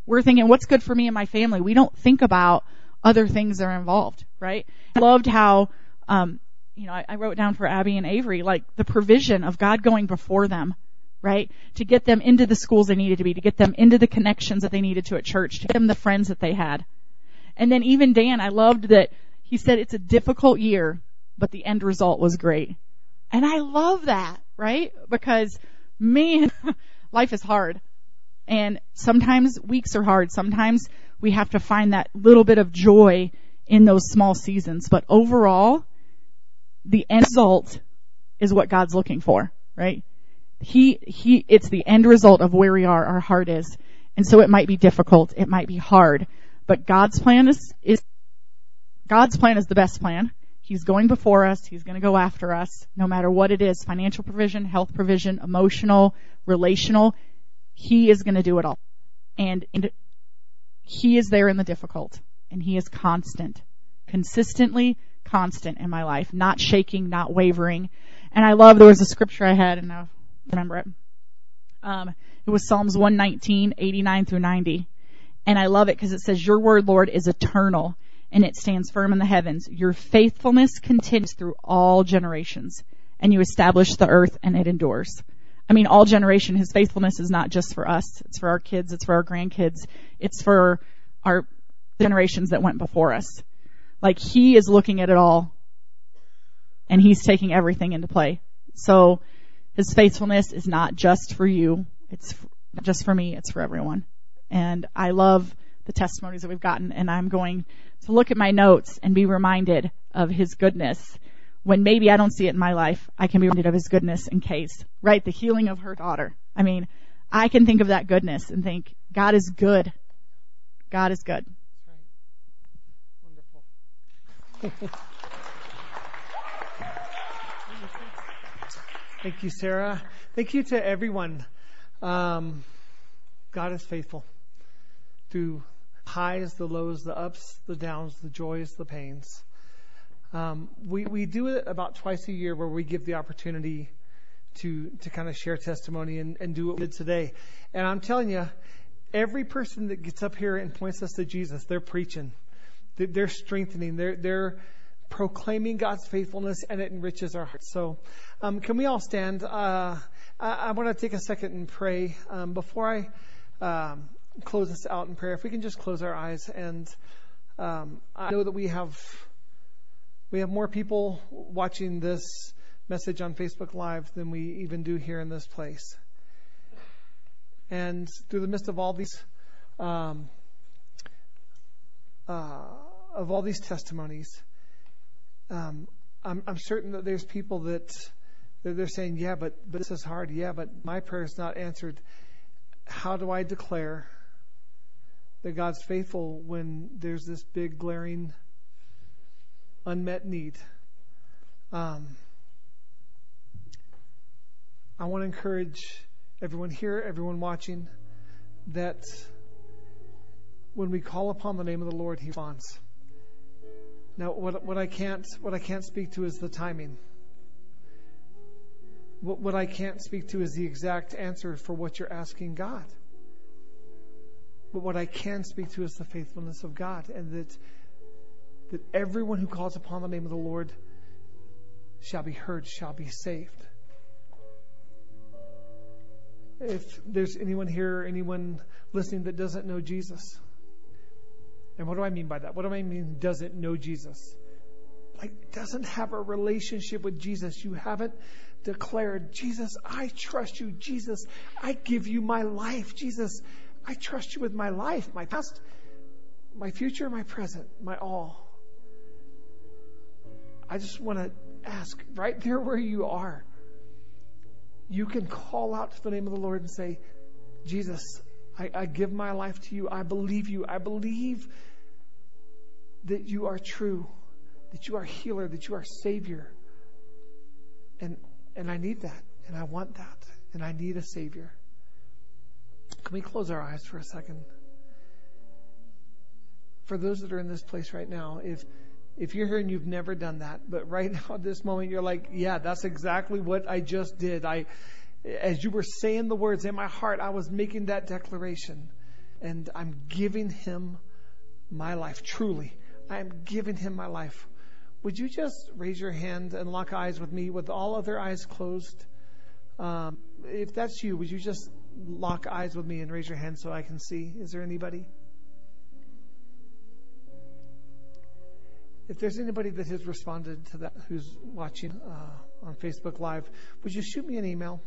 We're thinking, what's good for me and my family? We don't think about other things that are involved, right? I loved how, um, you know, I, I wrote down for Abby and Avery, like the provision of God going before them right? To get them into the schools they needed to be, to get them into the connections that they needed to at church, to get them the friends that they had. And then even Dan, I loved that he said it's a difficult year, but the end result was great. And I love that, right? Because man, life is hard. And sometimes weeks are hard. Sometimes we have to find that little bit of joy in those small seasons. But overall, the end result is what God's looking for, right? He, he, it's the end result of where we are, our heart is. And so it might be difficult, it might be hard, but God's plan is, is, God's plan is the best plan. He's going before us. He's going to go after us, no matter what it is, financial provision, health provision, emotional, relational. He is going to do it all. And, and He is there in the difficult. And He is constant. Consistently constant in my life. Not shaking, not wavering. And I love, there was a scripture I had, and I remember it. Um, it was Psalms 119, 89 through 90. And I love it because it says, Your word, Lord, is eternal and it stands firm in the heavens. Your faithfulness continues through all generations and you establish the earth and it endures. I mean, all generation, his faithfulness is not just for us. It's for our kids. It's for our grandkids. It's for our generations that went before us. Like he is looking at it all and he's taking everything into play. So his faithfulness is not just for you. It's just for me. It's for everyone. And I love the testimonies that we've gotten and I'm going to look at my notes and be reminded of his goodness. When maybe I don't see it in my life, I can be reminded of his goodness in Kay's, right? The healing of her daughter. I mean, I can think of that goodness and think, God is good. God is good. Wonderful. Thank you, Sarah. Thank you to everyone. Um, God is faithful through highs, the lows, the ups, the downs, the joys, the pains. Um, we we do it about twice a year where we give the opportunity to to kind of share testimony and, and do what we did today. And I'm telling you, every person that gets up here and points us to Jesus, they're preaching, they're strengthening, they're they're proclaiming God's faithfulness, and it enriches our hearts. So, um, can we all stand? Uh, I, I want to take a second and pray um, before I um, close this out in prayer. If we can just close our eyes, and um, I know that we have we have more people watching this message on Facebook Live than we even do here in this place. And through the midst of all these um, uh, of all these testimonies, um, I'm, I'm certain that there's people that, that they're saying, yeah, but but this is hard. Yeah, but my prayer is not answered. How do I declare that God's faithful when there's this big glaring unmet need? Um, I want to encourage everyone here, everyone watching, that when we call upon the name of the Lord, He responds. Now, what, what I can't what I can't speak to is the timing. What, what I can't speak to is the exact answer for what you're asking God. But what I can speak to is the faithfulness of God, and that that everyone who calls upon the name of the Lord shall be heard, shall be saved. If there's anyone here, anyone listening that doesn't know Jesus, and what do I mean by that? What do I mean doesn't know Jesus? Like doesn't have a relationship with Jesus. You haven't declared, Jesus, I trust you. Jesus, I give you my life. Jesus, I trust you with my life, my past, my future, my present, my all. I just want to ask right there where you are. You can call out to the name of the Lord and say, Jesus, I, I give my life to you. I believe you. I believe that you are true, that you are healer, that you are savior. And and I need that, and I want that, and I need a savior. Can we close our eyes for a second? For those that are in this place right now, if if you're here and you've never done that, but right now at this moment you're like, yeah, that's exactly what I just did. I as you were saying the words in my heart, I was making that declaration. And I'm giving him my life, truly. I am giving him my life. Would you just raise your hand and lock eyes with me with all other eyes closed? Um, if that's you, would you just lock eyes with me and raise your hand so I can see? Is there anybody? If there's anybody that has responded to that who's watching uh, on Facebook Live, would you shoot me an email?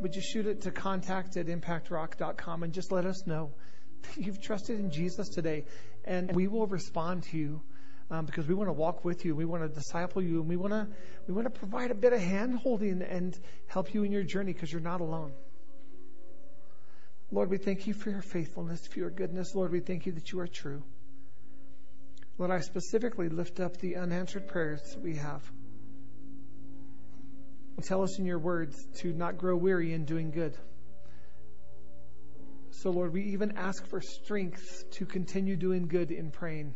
would you shoot it to contact at impactrock.com and just let us know that you've trusted in Jesus today, and we will respond to you. Um, because we want to walk with you, we want to disciple you, and we want to we want to provide a bit of hand holding and help you in your journey because you're not alone. Lord, we thank you for your faithfulness, for your goodness. Lord, we thank you that you are true. Lord, I specifically lift up the unanswered prayers we have. Tell us in your words to not grow weary in doing good. So, Lord, we even ask for strength to continue doing good in praying,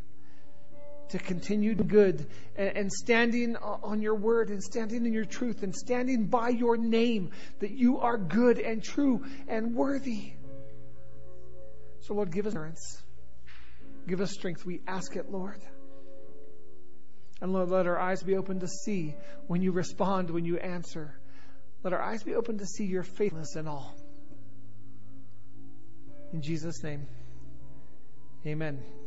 to continue good and, standing on your word and standing in your truth and standing by your name that you are good and true and worthy. So, Lord, give us endurance. Give us strength. We ask it, Lord. And Lord, let our eyes be open to see when you respond, when you answer. Let our eyes be open to see your faithfulness in all. In Jesus' name, amen.